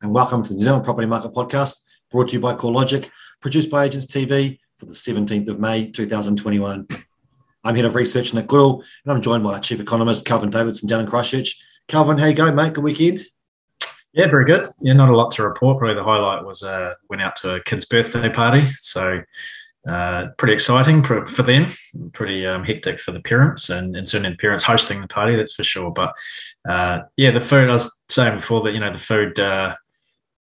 and welcome to the New Zealand Property Market Podcast, brought to you by CoreLogic, produced by Agents TV for the 17th of May 2021. I'm Head of Research Nick Goodall, and I'm joined by our Chief Economist, Kelvin Davidson, down in Christchurch. Kelvin, how you going, mate? Good weekend? Yeah, very good. Yeah, not a lot to report. Probably the highlight was uh, went out to a kid's birthday party. So uh, pretty exciting for, for them, pretty um, hectic for the parents and, and certainly the parents hosting the party, that's for sure. But uh, yeah, the food, I was saying before that, you know, the food uh,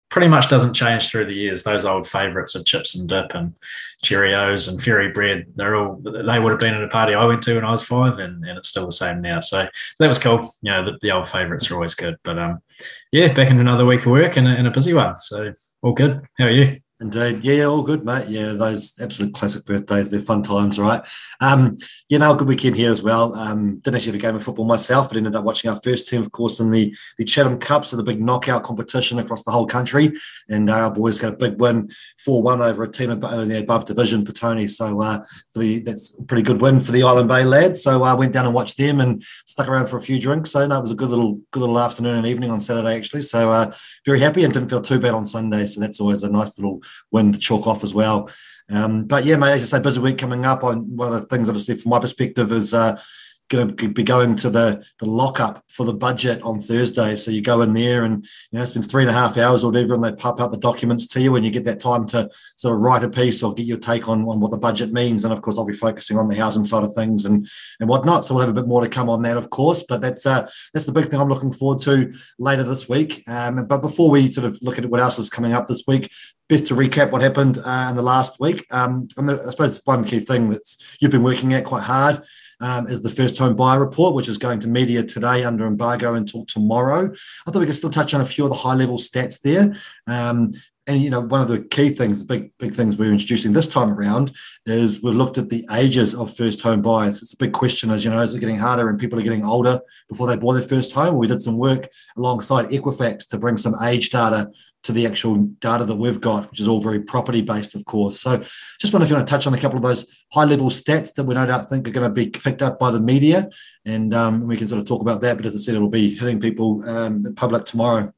pretty much doesn't change through the years. Those old favourites of chips and dip and Cheerios and fairy bread, they're all, they would have been at a party I went to when I was five and, and it's still the same now. So, so that was cool. You know, the, the old favourites are always good. But um, yeah, back into another week of work and and a busy one. So all good. How are you? Indeed. Yeah, all good, mate. Yeah, those absolute classic birthdays. They're fun times, right? Um, you know, good weekend here as well. Um, didn't actually have a game of football myself, but ended up watching our first team, of course, in the, the Chatham Cup, so the big knockout competition across the whole country. And our boys got a big win 4 1 over a team in the above division, Petone. So uh, the, that's a pretty good win for the Island Bay lads. So I uh, went down and watched them and stuck around for a few drinks. So no, it was a good little good little afternoon and evening on Saturday, actually. So uh, very happy and didn't feel too bad on Sunday. So that's always a nice little win the chalk off as well. Um, but yeah, mate, as I say, busy week coming up. On one of the things, obviously, from my perspective, is uh, going to be going to the the lockup for the budget on Thursday. So you go in there, and you know it's been three and a half hours or whatever, and they pop out the documents to you, and you get that time to sort of write a piece or get your take on, on what the budget means. And of course, I'll be focusing on the housing side of things and and whatnot. So we'll have a bit more to come on that, of course. But that's uh, that's the big thing I'm looking forward to later this week. Um, but before we sort of look at what else is coming up this week, best to recap what happened uh, in the last week. Um, and the, I suppose one key thing that's you've been working at quite hard um, is the first home buyer report, which is going to media today under embargo until tomorrow. I thought we could still touch on a few of the high level stats there. Um, and you know, one of the key things, the big big things we're introducing this time around is we've looked at the ages of first home buyers. It's a big question, as you know, is it getting harder and people are getting older before they bought their first home? We did some work alongside Equifax to bring some age data to the actual data that we've got, which is all very property based, of course. So, just wonder if you want to touch on a couple of those high level stats that we no doubt think are going to be picked up by the media, and um, we can sort of talk about that. But as I said, it'll be hitting people um, public tomorrow.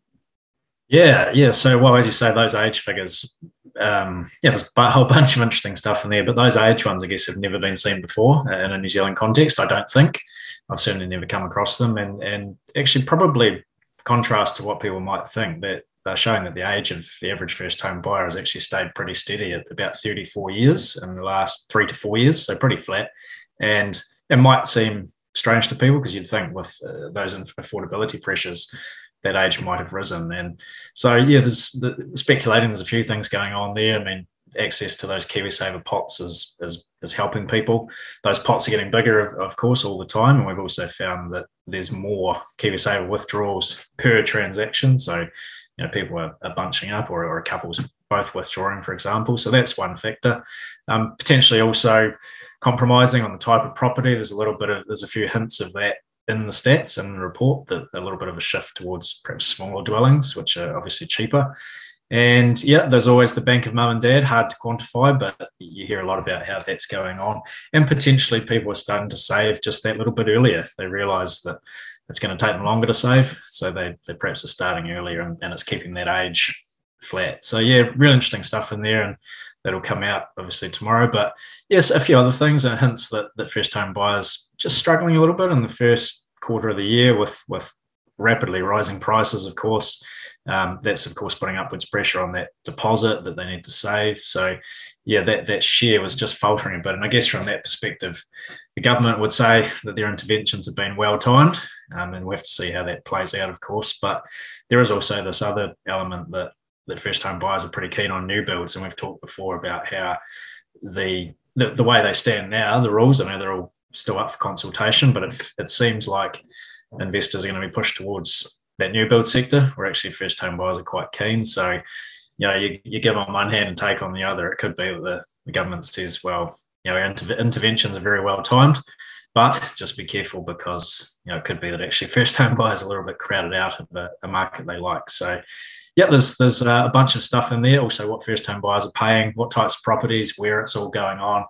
Yeah, yeah. So, well, as you say, those age figures, um, yeah, there's a whole bunch of interesting stuff in there, but those age ones, I guess, have never been seen before in a New Zealand context. I don't think I've certainly never come across them, and and actually probably contrast to what people might think that they're showing that the age of the average first home buyer has actually stayed pretty steady at about 34 years in the last three to four years, so pretty flat. And it might seem strange to people because you'd think with uh, those affordability pressures that age might have risen. And so, yeah, there's the, speculating. There's a few things going on there. I mean, access to those KiwiSaver pots is, is is helping people. Those pots are getting bigger, of, of course, all the time. And we've also found that there's more KiwiSaver withdrawals per transaction. So, you know, people are, are bunching up, or, or a couple's both withdrawing, for example. So that's one factor. Um, potentially also compromising on the type of property. There's a little bit of there's a few hints of that in the stats and report that a little bit of a shift towards perhaps smaller dwellings, which are obviously cheaper. And yeah, there's always the bank of mum and dad, hard to quantify, but you hear a lot about how that's going on. And potentially people are starting to save just that little bit earlier. They realize that it's going to take them longer to save. So they, they perhaps are starting earlier and, and it's keeping that age flat. So yeah, real interesting stuff in there. And that'll come out obviously tomorrow. But yes, a few other things and hints that, that first home buyers just struggling a little bit in the first quarter of the year with, with rapidly rising prices, of course. Um, that's of course putting upwards pressure on that deposit that they need to save. So yeah, that that share was just faltering a bit. And I guess from that perspective, the government would say that their interventions have been well timed, um, and we have to see how that plays out, of course. But there is also this other element that that first home buyers are pretty keen on new builds, and we've talked before about how the the, the way they stand now, the rules. I know they're all still up for consultation, but it, it seems like investors are going to be pushed towards that new build sector, where actually first home buyers are quite keen. So, you know, you, you give on one hand and take on the other. It could be that the, the government says, well, you know, inter- interventions are very well timed, but just be careful because, you know, it could be that actually first home buyers are a little bit crowded out of the, the market they like. So, yeah, there's there's uh, a bunch of stuff in there. Also, what first home buyers are paying, what types of properties, where it's all going on.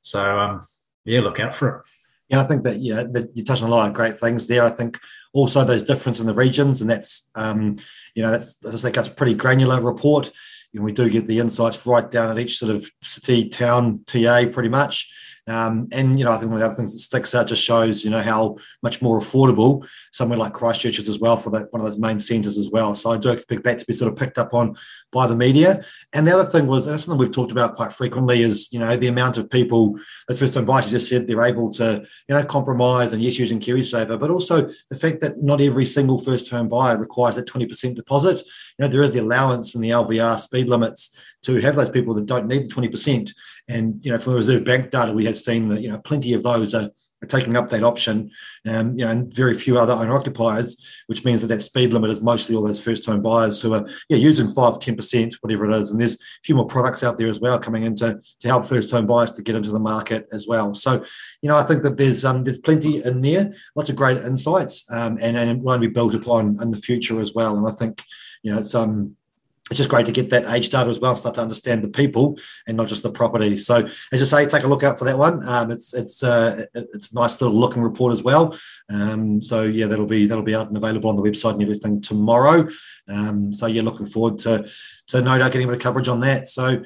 So um, yeah, look out for it. Yeah, I think that yeah, that you touched on a lot of great things there. I think also there's difference in the regions, and that's um, you know that's that's like a pretty granular report. You know, we do get the insights right down at each sort of city, town, TA, pretty much. Um, and you know, I think one of the other things that sticks out just shows you know how much more affordable somewhere like Christchurch is as well for that one of those main centres as well. So I do expect that to be sort of picked up on by the media. And the other thing was, and that's something we've talked about quite frequently, is you know the amount of people. As first time buyers just said, they're able to you know compromise and yes, using KiwiSaver, but also the fact that not every single first home buyer requires that twenty percent deposit. You know there is the allowance and the LVR speed limits to have those people that don't need the twenty percent. And you know, from the Reserve Bank data, we have seen that you know plenty of those are, are taking up that option. Um, you know, and very few other owner occupiers, which means that that speed limit is mostly all those first home buyers who are yeah using five, 10 percent, whatever it is. And there's a few more products out there as well coming into to help first home buyers to get into the market as well. So, you know, I think that there's um, there's plenty in there, lots of great insights, um, and and want to be built upon in the future as well. And I think you know it's um it's just great to get that age data as well, start to understand the people and not just the property. So, as I say, take a look out for that one. Um, it's it's uh, it's a nice little looking report as well. Um, so yeah, that'll be that'll be out and available on the website and everything tomorrow. Um, so yeah, looking forward to to no doubt getting a bit of coverage on that. So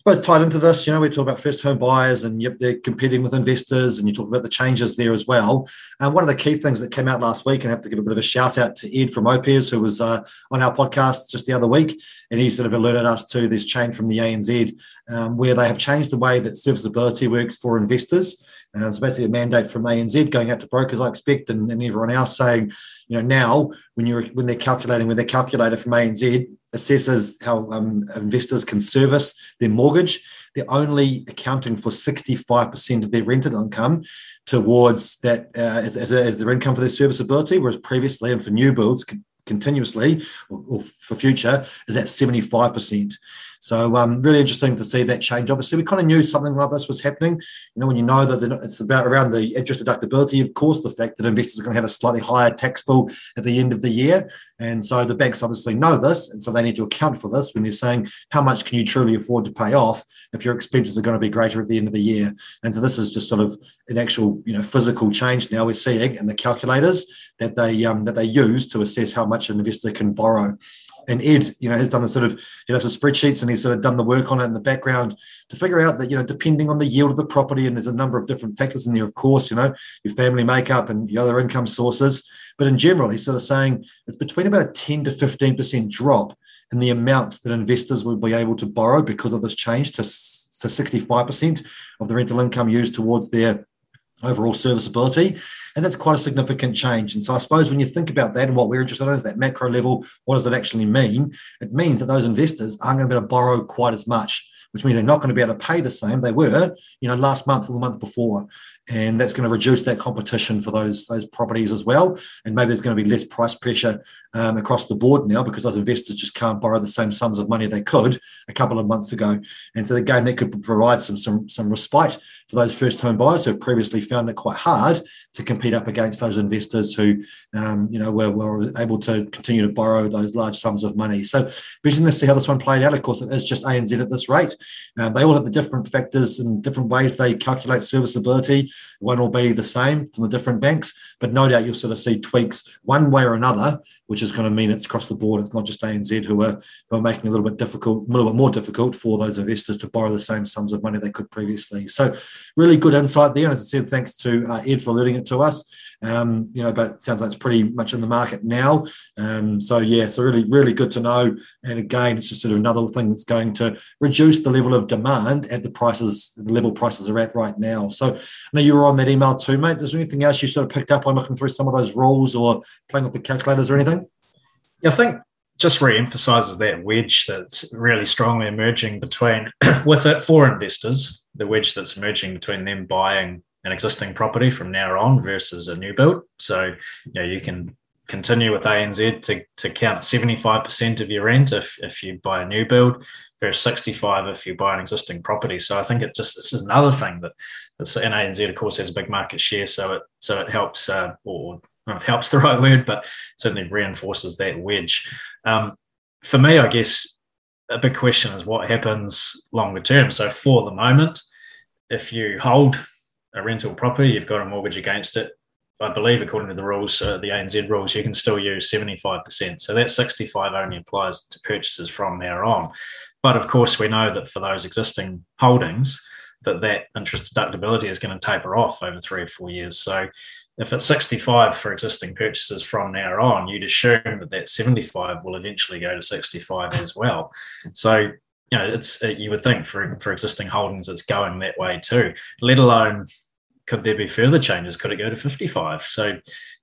suppose tied into this, you know, we talk about first home buyers and yep, they're competing with investors, and you talk about the changes there as well. And one of the key things that came out last week, and I have to give a bit of a shout out to Ed from Opes, who was uh, on our podcast just the other week, and he sort of alerted us to this change from the ANZ, um, where they have changed the way that serviceability works for investors. So basically, a mandate from ANZ going out to brokers, I expect, and, and everyone else saying, you know, now when you're when they're calculating with their calculator from ANZ assesses how um, investors can service their mortgage, they're only accounting for 65% of their rented income towards that uh, as, as, as, their income for their serviceability, whereas previously and for new builds continuously or, or for future is at 75%. So um, really interesting to see that change. Obviously, we kind of knew something like this was happening. You know, when you know that it's about around the interest deductibility, of course, the fact that investors are going to have a slightly higher tax bill at the end of the year. And so the banks obviously know this. And so they need to account for this when they're saying, how much can you truly afford to pay off if your expenses are going to be greater at the end of the year? And so this is just sort of an actual, you know, physical change now we're seeing in the calculators that they um, that they use to assess how much an investor can borrow and Ed, you know, has done the sort of, he does the spreadsheets and he's sort of done the work on it in the background to figure out that, you know, depending on the yield of the property, and there's a number of different factors in there, of course, you know, your family makeup and your other income sources. But in general, he's sort of saying it's between about a 10 to 15% drop in the amount that investors will be able to borrow because of this change to, to 65% of the rental income used towards their overall serviceability. And that's quite a significant change. And so I suppose when you think about that and what we're interested in is that macro level, what does it actually mean? It means that those investors aren't going to be able to borrow quite as much, which means they're not going to be able to pay the same they were, you know, last month or the month before and that's going to reduce that competition for those those properties as well. And maybe there's going to be less price pressure um, across the board now because those investors just can't borrow the same sums of money they could a couple of months ago. And so again, that could provide some some some respite for those first home buyers who have previously found it quite hard to compete up against those investors who um, you know were, were able to continue to borrow those large sums of money. So interesting to see how this one played out. Of course, it is just ANZ at this rate. Um, they all have the different factors and different ways they calculate serviceability one will be the same from the different banks, but no doubt you'll sort of see tweaks one way or another, which is going to mean it's across the board. It's not just ANZ who are, who are making it a little bit difficult, a little bit more difficult for those investors to borrow the same sums of money they could previously. So, really good insight there. And as I said, thanks to uh, Ed for alerting it to us. Um, you know, but sounds like it's pretty much in the market now. Um, so yeah, so really, really good to know. And again, it's just sort of another thing that's going to reduce the level of demand at the prices, the level prices are at right now. So I know you were on that email too, mate. Is there anything else you sort of picked up on looking through some of those rules or playing with the calculators or anything? Yeah, I think just re-emphasizes that wedge that's really strongly emerging between with it for investors, the wedge that's emerging between them buying an existing property from now on versus a new build. So, you know, you can continue with ANZ to, to count 75% of your rent if, if you buy a new build versus 65 if you buy an existing property. So I think it just this is another thing that and ANZ of course has a big market share, so it so it helps uh, or it helps the right word, but certainly reinforces that wedge. Um, for me, I guess a big question is what happens longer term. So for the moment, if you hold a rental property, you've got a mortgage against it, I believe, according to the rules, uh, the ANZ rules, you can still use 75%. So that 65 only applies to purchases from there on. But of course, we know that for those existing holdings, that that interest deductibility is going to taper off over three or four years. So if it's 65 for existing purchases from now on, you'd assume that that 75 will eventually go to 65 as well. So you know, it's you would think for for existing holdings, it's going that way too. Let alone, could there be further changes? Could it go to 55? So,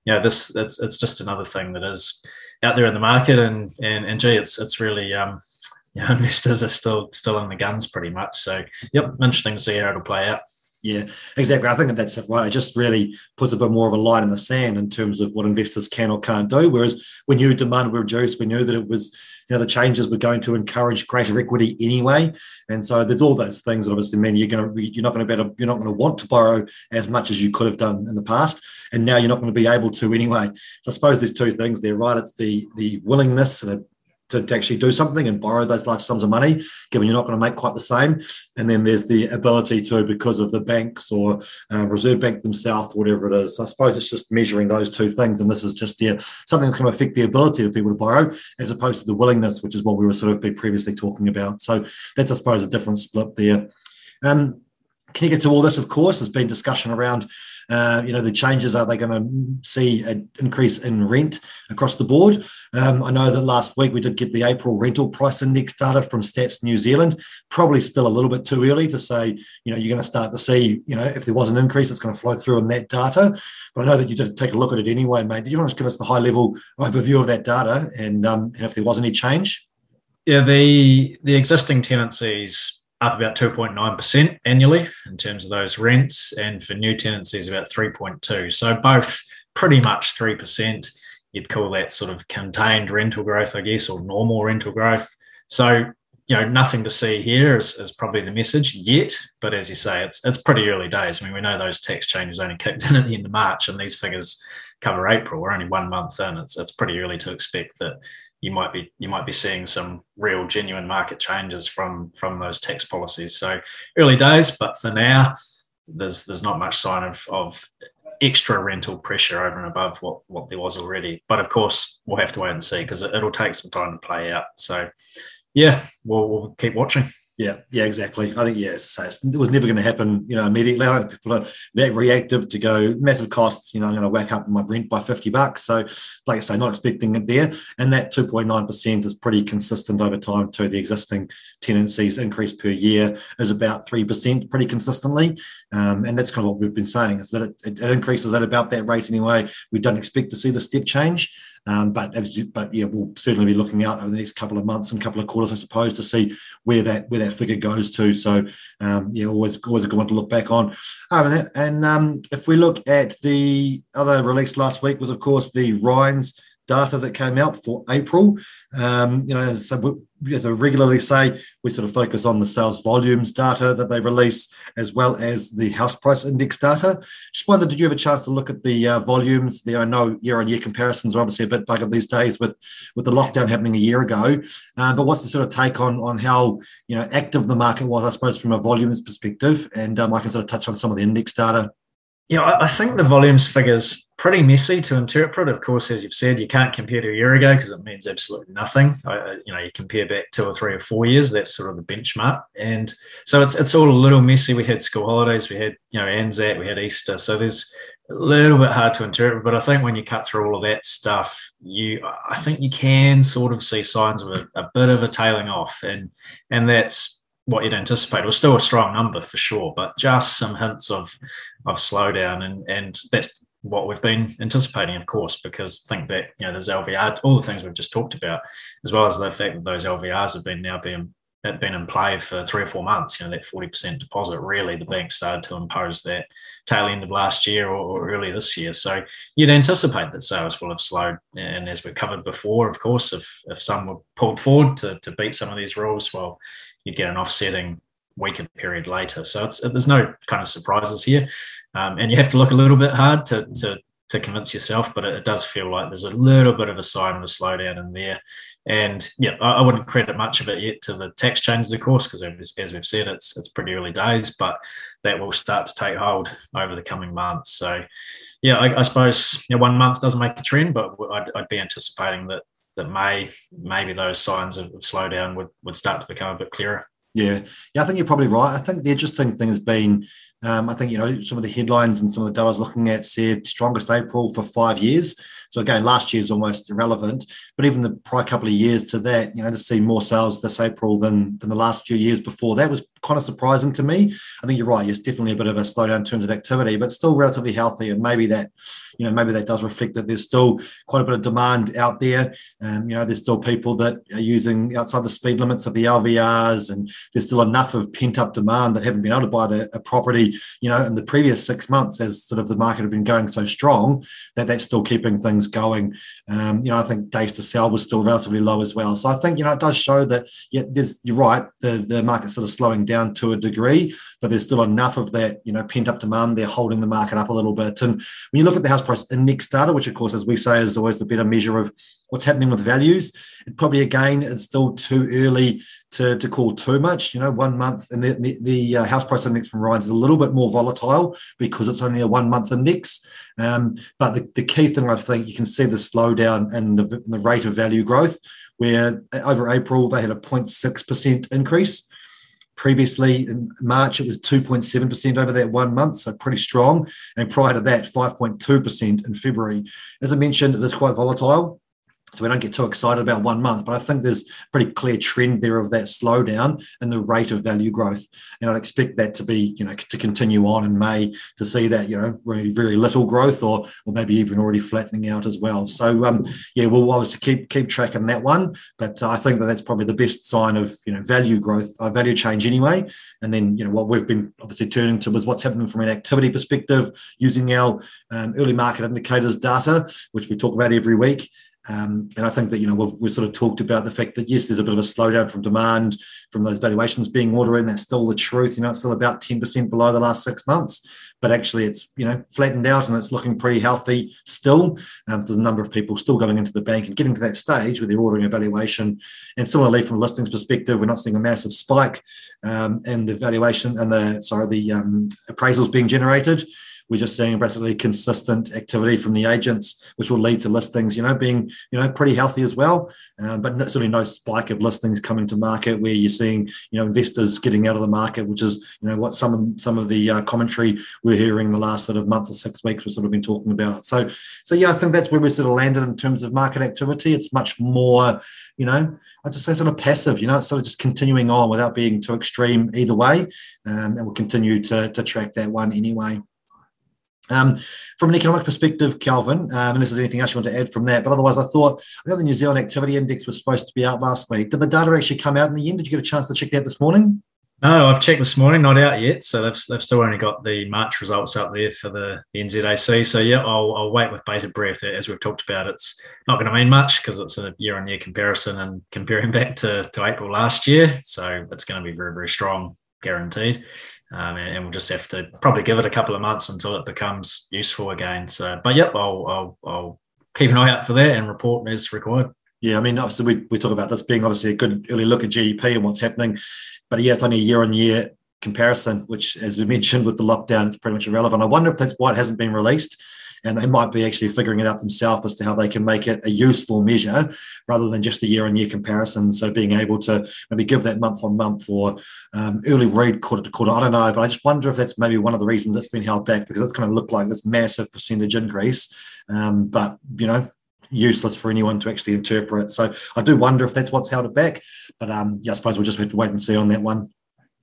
you know, this it's it's just another thing that is out there in the market, and and and gee, it's it's really um, you know, investors are still still in the guns pretty much. So, yep, interesting to see how it'll play out. Yeah, exactly. I think that that's right. It just really puts a bit more of a line in the sand in terms of what investors can or can't do. Whereas when you demand were reduced, we knew that it was, you know, the changes were going to encourage greater equity anyway. And so there's all those things that obviously mean you're going to you're not going to be able, you're not going to want to borrow as much as you could have done in the past, and now you're not going to be able to anyway. So I suppose there's two things there, right? It's the the willingness and the to, to, actually do something and borrow those large sums of money, given you're not going to make quite the same. And then there's the ability to, because of the banks or uh, Reserve Bank themselves, whatever it is. I suppose it's just measuring those two things. And this is just the, something that's going to affect the ability of people to borrow as opposed to the willingness, which is what we were sort of been previously talking about. So that's, I suppose, a different split there. Um, can you get to all this? Of course, there's been discussion around uh, you know, the changes are they going to see an increase in rent across the board? Um, I know that last week we did get the April rental price index data from Stats New Zealand. Probably still a little bit too early to say, you know, you're going to start to see, you know, if there was an increase, it's going to flow through in that data. But I know that you did take a look at it anyway, mate. Do you want to give us the high level overview of that data and, um, and if there was any change? Yeah, the the existing tenancies up about 2.9% annually in terms of those rents, and for new tenancies, about 3.2. So both pretty much 3%. You'd call that sort of contained rental growth, I guess, or normal rental growth. So, you know, nothing to see here is, is probably the message yet. But as you say, it's it's pretty early days. I mean, we know those tax changes only kicked in at the end of March, and these figures cover April. We're only one month in. It's it's pretty early to expect that you might be you might be seeing some real genuine market changes from from those tax policies. So early days, but for now, there's there's not much sign of of extra rental pressure over and above what what there was already. But of course, we'll have to wait and see because it, will take some time to play out. So yeah, we'll, we'll keep watching. Yeah, yeah, exactly. I think yeah, it was never going to happen, you know, immediately. I think people are that reactive to go massive costs. You know, I'm going to whack up my rent by fifty bucks. So, like I say, not expecting it there, and that two point nine percent is pretty consistent over time. To the existing tenancies increase per year is about three percent, pretty consistently, um, and that's kind of what we've been saying is that it, it, it increases at about that rate anyway. We don't expect to see the step change. Um, but but yeah, we'll certainly be looking out over the next couple of months and couple of quarters, I suppose, to see where that where that figure goes to. So um, yeah, always always a good one to look back on. Oh, and, um, if we look at the other release last week was of course the REINZ data that came out for April. Um, you know, so we, as I regularly say, we sort of focus on the sales volumes data that they release, as well as the house price index data. Just wondered, did you have a chance to look at the uh, volumes? There, I know year-on-year comparisons are obviously a bit buggered these days with with the lockdown happening a year ago. Um, but what's the sort of take on on how you know active the market was, I suppose, from a volumes perspective? And um, I can sort of touch on some of the index data yeah, I think the volumes figures pretty messy to interpret. Of course, as you've said, you can't compare to a year ago because it means absolutely nothing. you know, you compare back two or three or four years. That's sort of the benchmark, and so it's it's all a little messy. We had school holidays, we had you know Anzac, we had Easter, so there's a little bit hard to interpret. But I think when you cut through all of that stuff, you I think you can sort of see signs of a, a bit of a tailing off, and and that's what you'd anticipate. It was still a strong number for sure, but just some hints of of slowdown, and and that's what we've been anticipating, of course, because think that you know there's LVR, all the things we've just talked about, as well as the fact that those LVRs have been now being been in play for three or four months. You know that forty percent deposit. Really, the bank started to impose that tail end of last year or, or early this year. So you'd anticipate that sales will have slowed. And as we covered before, of course, if if some were pulled forward to to beat some of these rules, well, you'd get an offsetting weaker period later. So it's, there's no kind of surprises here, um, and you have to look a little bit hard to to, to convince yourself. But it, it, does feel like there's a little bit of a sign of a slowdown in there. And yeah, I, I wouldn't credit much of it yet to the tax changes, of course, because as, as we've said, it's it's pretty early days. But that will start to take hold over the coming months. So, yeah, I, I suppose you know, one month doesn't make a trend, but I'd, I'd, be anticipating that that May maybe those signs of, slowdown would would start to become a bit clearer. Yeah, yeah, I think you're probably right. I think the interesting thing has been, um, I think you know some of the headlines and some of the data I was looking at said strongest April for five years. So again, last year is almost irrelevant, but even the prior couple of years to that, you know, to see more sales this April than than the last few years before that was kind of surprising to me. I think you're right. Yes, definitely a bit of a slowdown in terms of activity, but still relatively healthy. And maybe that, you know, maybe that does reflect that there's still quite a bit of demand out there. Um, you know, there's still people that are using outside the speed limits of the LVRs, and there's still enough of pent up demand that haven't been able to buy the, a property, you know, in the previous six months as sort of the market had been going so strong that that's still keeping things going. Um, you know, I think days to sell was still relatively low as well. So I think, you know, it does show that, yeah, there's, you're right, the, the market's sort of slowing down to a degree, but there's still enough of that, you know, pent up demand. They're holding the market up a little bit. And when you look at the house price index data, which of course, as we say, is always the better measure of what's happening with values, it probably again it's still too early to, to call too much. You know, one month and the, the, the uh, house price index from REINZ is a little bit more volatile because it's only a one month index. Um, but the, the key thing I think you can see the slowdown and the, the rate of value growth, where over April they had a 0.6% increase. Previously in March, it was 2.7% over that one month, so pretty strong. And prior to that, 5.2% in February. As I mentioned, it is quite volatile so we don't get too excited about one month, but I think there's a pretty clear trend there of that slowdown in the rate of value growth, and I'd expect that to be, you know, to continue on in May to see that, you know, really very little growth, or or maybe even already flattening out as well. So um, yeah, we'll obviously keep keep tracking that one, but uh, I think that that's probably the best sign of you know value growth, uh, value change anyway. And then you know what we've been obviously turning to was what's happening from an activity perspective using our um, early market indicators data, which we talk about every week. Um, and I think that, you know, we've, we've, sort of talked about the fact that, yes, there's a bit of a slowdown from demand from those valuations being ordered, and that's still the truth. You know, it's still about 10% below the last six months, but actually it's, you know, flattened out and it's looking pretty healthy still. Um, so there's a number of people still going into the bank and getting to that stage where they're ordering a valuation. And similarly, from a listings perspective, we're not seeing a massive spike um, in the valuation and the, sorry, the um, appraisals being generated we're just seeing basically consistent activity from the agents, which will lead to listings, you know, being you know pretty healthy as well. Uh, but certainly no spike of listings coming to market where you're seeing you know investors getting out of the market, which is you know what some some of the uh, commentary we're hearing the last sort of month or six weeks we've sort of been talking about. So so yeah, I think that's where we sort of landed in terms of market activity. It's much more, you know, I just say sort of passive, you know, it's sort of just continuing on without being too extreme either way. Um, and we'll continue to, to track that one anyway. Um, from an economic perspective, Kelvin, um, and this is anything else you want to add from that, but otherwise, I thought I know the New Zealand Activity Index was supposed to be out last week. Did the data actually come out in the end? Did you get a chance to check that this morning? No, I've checked this morning, not out yet. So they've, they've still only got the March results out there for the, the NZAC. So yeah, I'll, I'll wait with bated breath. As we've talked about, it's not going to mean much because it's a year on year comparison and comparing back to, to April last year. So it's going to be very, very strong, guaranteed. Um, and, and, we'll just have to probably give it a couple of months until it becomes useful again. So, but yep, I'll, I'll, I'll keep an eye out for that and report as required. Yeah, I mean, obviously, we, we talk about this being obviously a good early look at GDP and what's happening. But yeah, it's only a year on year comparison, which, as we mentioned with the lockdown, it's pretty much irrelevant. I wonder if that's why it hasn't been released and they might be actually figuring it out themselves as to how they can make it a useful measure rather than just the year on year comparison. So being able to maybe give that month on month or um, early read quarter to quarter, I don't know, but I just wonder if that's maybe one of the reasons that's been held back because it's going to look like this massive percentage increase. Um, but, you know, useless for anyone to actually interpret. So I do wonder if that's what's held it back. But um, yeah, I suppose we'll just have to wait and see on that one.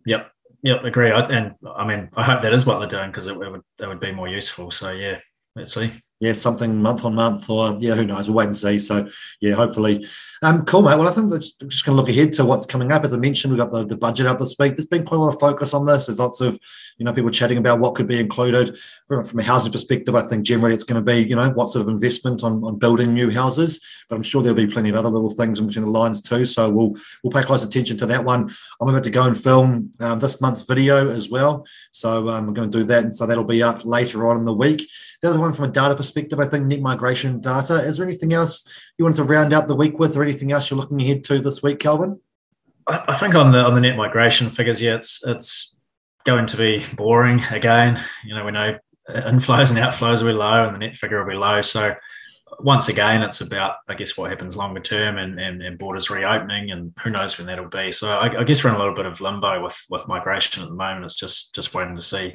Yep. Yep, agree. I, and I mean, I hope that is what they're doing because it, it, would that would be more useful. So yeah, let's see. Yeah, something month on month, or yeah, who knows? We'll wait and see. So, yeah, hopefully, um, cool, mate. Well, I think that's just going to look ahead to what's coming up. As I mentioned, we've got the, the budget out this week. There's been quite a lot of focus on this. There's lots of, you know, people chatting about what could be included from, from a housing perspective. I think generally it's going to be, you know, what sort of investment on, on building new houses. But I'm sure there'll be plenty of other little things in between the lines too. So we'll we'll pay close attention to that one. I'm about to go and film um, this month's video as well. So um, we're going to do that, and so that'll be up later on in the week. The other one from a data perspective, I think net migration data. Is there anything else you want to round out the week with, or anything else you're looking ahead to this week, Kelvin? I think on the on the net migration figures, yeah, it's it's going to be boring again. You know, we know inflows and outflows will be low, and the net figure will be low. So once again, it's about, I guess, what happens longer term and, and, and borders reopening, and who knows when that'll be. So I, I, guess we're in a little bit of limbo with with migration at the moment. It's just just waiting to see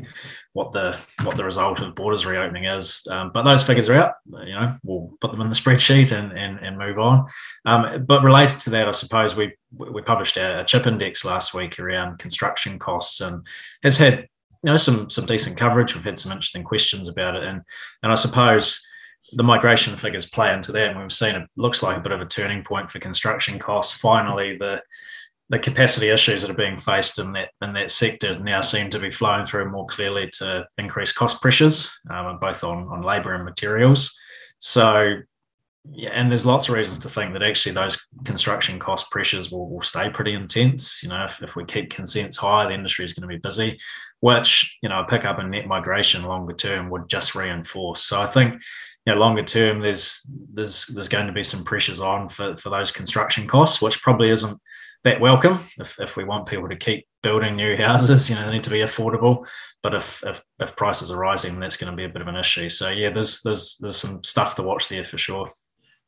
what the what the result of borders reopening is. Um, but those figures are out. You know, we'll put them in the spreadsheet and and, and move on. Um, but related to that, I suppose we we published a, a chip index last week around construction costs and has had you know some some decent coverage. We've had some interesting questions about it, and and I suppose the migration figures play into that. And we've seen it looks like a bit of a turning point for construction costs. Finally, the the capacity issues that are being faced in that in that sector now seem to be flowing through more clearly to increase cost pressures, um, both on on labour and materials. So, yeah, and there's lots of reasons to think that actually those construction cost pressures will, will stay pretty intense. You know, if, if we keep consents high, the industry is going to be busy, which you know a pickup in net migration longer term would just reinforce. So I think you know, longer term, there's there's there's going to be some pressures on for, for those construction costs, which probably isn't that welcome. If, if we want people to keep building new houses you know they need to be affordable. But if, if if prices are rising that's going to be a bit of an issue. So yeah there's there's there's some stuff to watch there for sure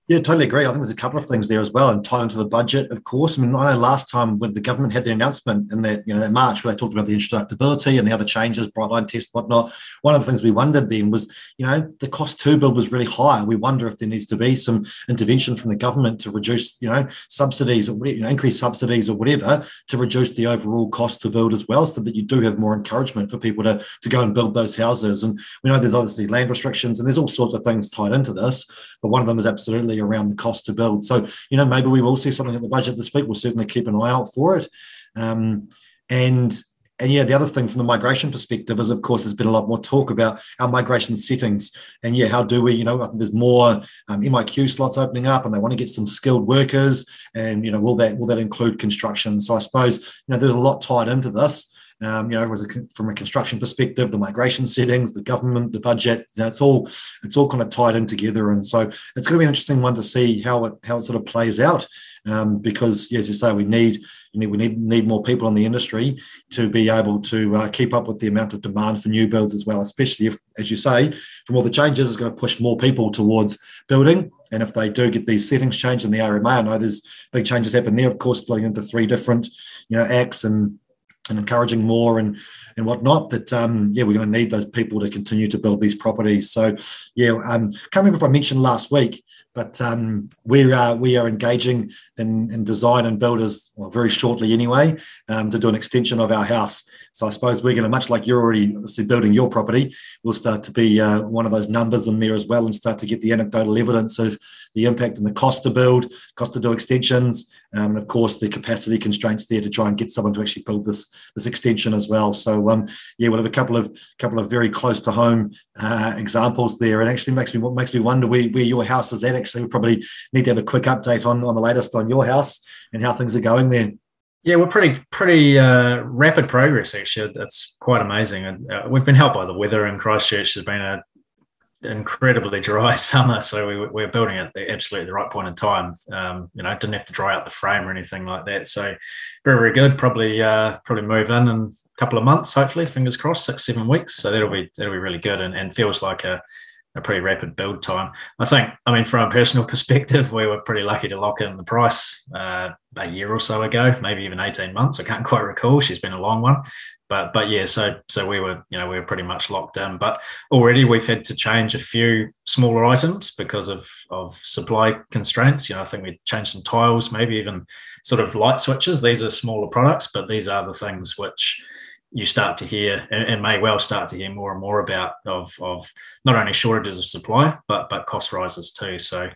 yeah, totally agree. I think there's a couple of things there as well, and tied into the budget, of course. I mean, I know last time when the government had their announcement in that, you know, that March where they talked about the introductibility and the other changes, bright line test, whatnot. One of the things we wondered then was, you know, the cost to build was really high. We wonder if there needs to be some intervention from the government to reduce, you know, subsidies or you know, increase subsidies or whatever to reduce the overall cost to build as well, so that you do have more encouragement for people to to go and build those houses. And we know there's obviously land restrictions and there's all sorts of things tied into this, but one of them is absolutely around the cost to build. So, you know, maybe we will see something at the budget this week. We'll certainly keep an eye out for it. Um, and and yeah, the other thing from the migration perspective is, of course, there's been a lot more talk about our migration settings. And yeah, how do we, you know, I think there's more um, MIQ slots opening up, and they want to get some skilled workers. And you know, will that will that include construction? So I suppose you know there's a lot tied into this um, you know, from a construction perspective, the migration settings, the government, the budget, that's all it's all kind of tied in together. And so it's going to be an interesting one to see how it how it sort of plays out. Um, because as you say, we need you know, we need need more people in the industry to be able to uh, keep up with the amount of demand for new builds as well. Especially if, as you say, from all the changes, is going to push more people towards building. And if they do get these settings changed in the RMA, I know there's big changes happen there. Of course, splitting into three different you know acts and and encouraging more and and whatnot that um yeah we're going to need those people to continue to build these properties. So yeah um can't remember if i mentioned last week but um we are we are engaging in, in design and builders well very shortly anyway um, to do an extension of our house. So i suppose we're going to much like you're already building your property we'll start to be uh, one of those numbers in there as well and start to get the anecdotal evidence of the impact and the cost to build cost to do extensions um, and of course the capacity constraints there to try and get someone to actually build this this extension as well. So um, yeah, we'll have a couple of couple of very close to home uh, examples there. It actually makes me what makes me wonder where, where your house is at. Actually, we probably need to have a quick update on on the latest on your house and how things are going there. Yeah, we're pretty pretty uh, rapid progress actually. That's quite amazing, and uh, we've been helped by the weather in Christchurch. There's been a incredibly dry summer, so we, we are building at the absolutely the right point in time. Um, you know, didn't have to dry out the frame or anything like that. So very very good. Probably uh, probably move in in a couple of months, hopefully, fingers crossed, six seven weeks. So that'll be that'll be really good and, and feels like a a pretty rapid build time. I think, I mean, from a personal perspective, we were pretty lucky to lock in the price uh, a year or so ago, maybe even 18 months. I can't quite recall. She's been a long one but but yeah, so so we were you know we were pretty much locked in. But already we've had to change a few smaller items because of of supply constraints. You know, I think we changed some tiles, maybe even sort of light switches. These are smaller products, but these are the things which you start to hear and, and, may well start to hear more and more about of of not only shortages of supply but but cost rises too. So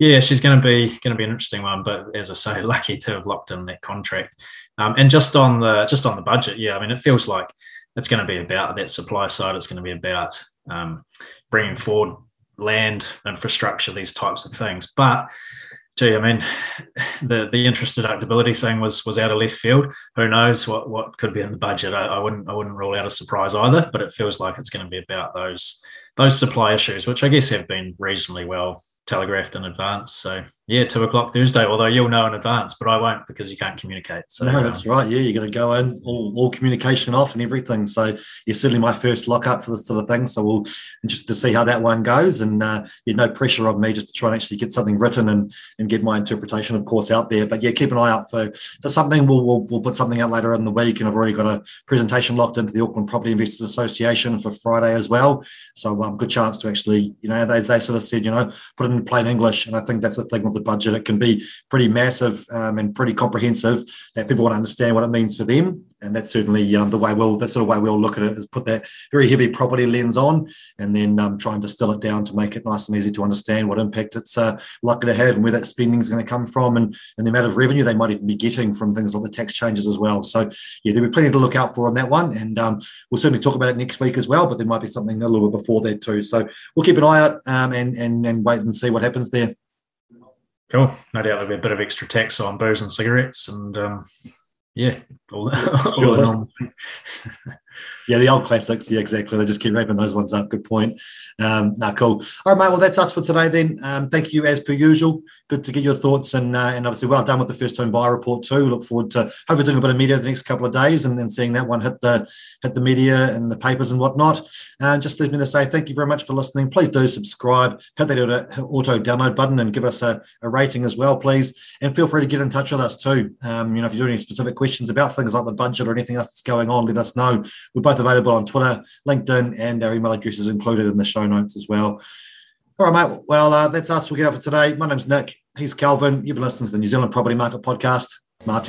yeah, she's going to be going to be an interesting one. But as I say, lucky to have locked in that contract. Um, and just on the just on the budget, yeah, I mean, it feels like it's going to be about that supply side. It's going to be about um, bringing forward land infrastructure, these types of things. But gee, I mean, the the interest deductibility thing was was out of left field. Who knows what what could be in the budget? I, I wouldn't I wouldn't rule out a surprise either. But it feels like it's going to be about those those supply issues, which I guess have been reasonably well telegraphed in advance. So yeah, two o'clock Thursday. Although you'll know in advance, but I won't because you can't communicate. So no, that's um, right. Yeah, you got to go in all, all communication off and everything. So you're certainly my first lock up for this sort of thing. So we'll just to see how that one goes, and uh, yeah, no pressure on me just to try and actually get something written and and get my interpretation, of course, out there. But yeah, keep an eye out for for something. We'll we'll, we'll put something out later in the week, and I've already got a presentation locked into the Auckland Property Investors Association for Friday as well. So um, good chance to actually, you know, they, they sort of said, you know, put it in plain English, and I think that's the thing with the budget. It can be pretty massive um, and pretty comprehensive that people want to understand what it means for them. And that's certainly um, the way we'll, the sort of way we'll look at it is put that very heavy property lens on and then um, try and distill it down to make it nice and easy to understand what impact it's uh, likely to have and where that spending is going to come from and, and the amount of revenue they might even be getting from things like the tax changes as well. So, yeah, there'll be plenty to look out for on that one. And um, we'll certainly talk about it next week as well, but there might be something a little bit before that too. So we'll keep an eye out um, and, and, and wait and see what happens there. Cool. No doubt there'll be a bit of extra tax on booze and cigarettes, and um, yeah, all, all Yeah, the old classics. Yeah, exactly. They just keep wrapping those ones up. Good point. Um, nah, cool. All right, mate. Well, that's us for today then. Um, thank you as per usual. Good to get your thoughts and uh, and obviously well done with the first home buyer report too. Look forward to hopefully doing a bit of media the next couple of days and then seeing that one hit the hit the media and the papers and whatnot. Uh, just leave me to say thank you very much for listening. Please do subscribe, hit that auto download button and give us a, a rating as well, please. And feel free to get in touch with us too. Um, you know, if you're doing any specific questions about things like the budget or anything else that's going on, let us know. We're both available on Twitter, LinkedIn, and our email address is included in the show notes as well. All right, mate. Well, uh, that's us. We'll get off for today. My name's Nick. He's Kelvin. You've been listening to the New Zealand Property Market Podcast. Mā.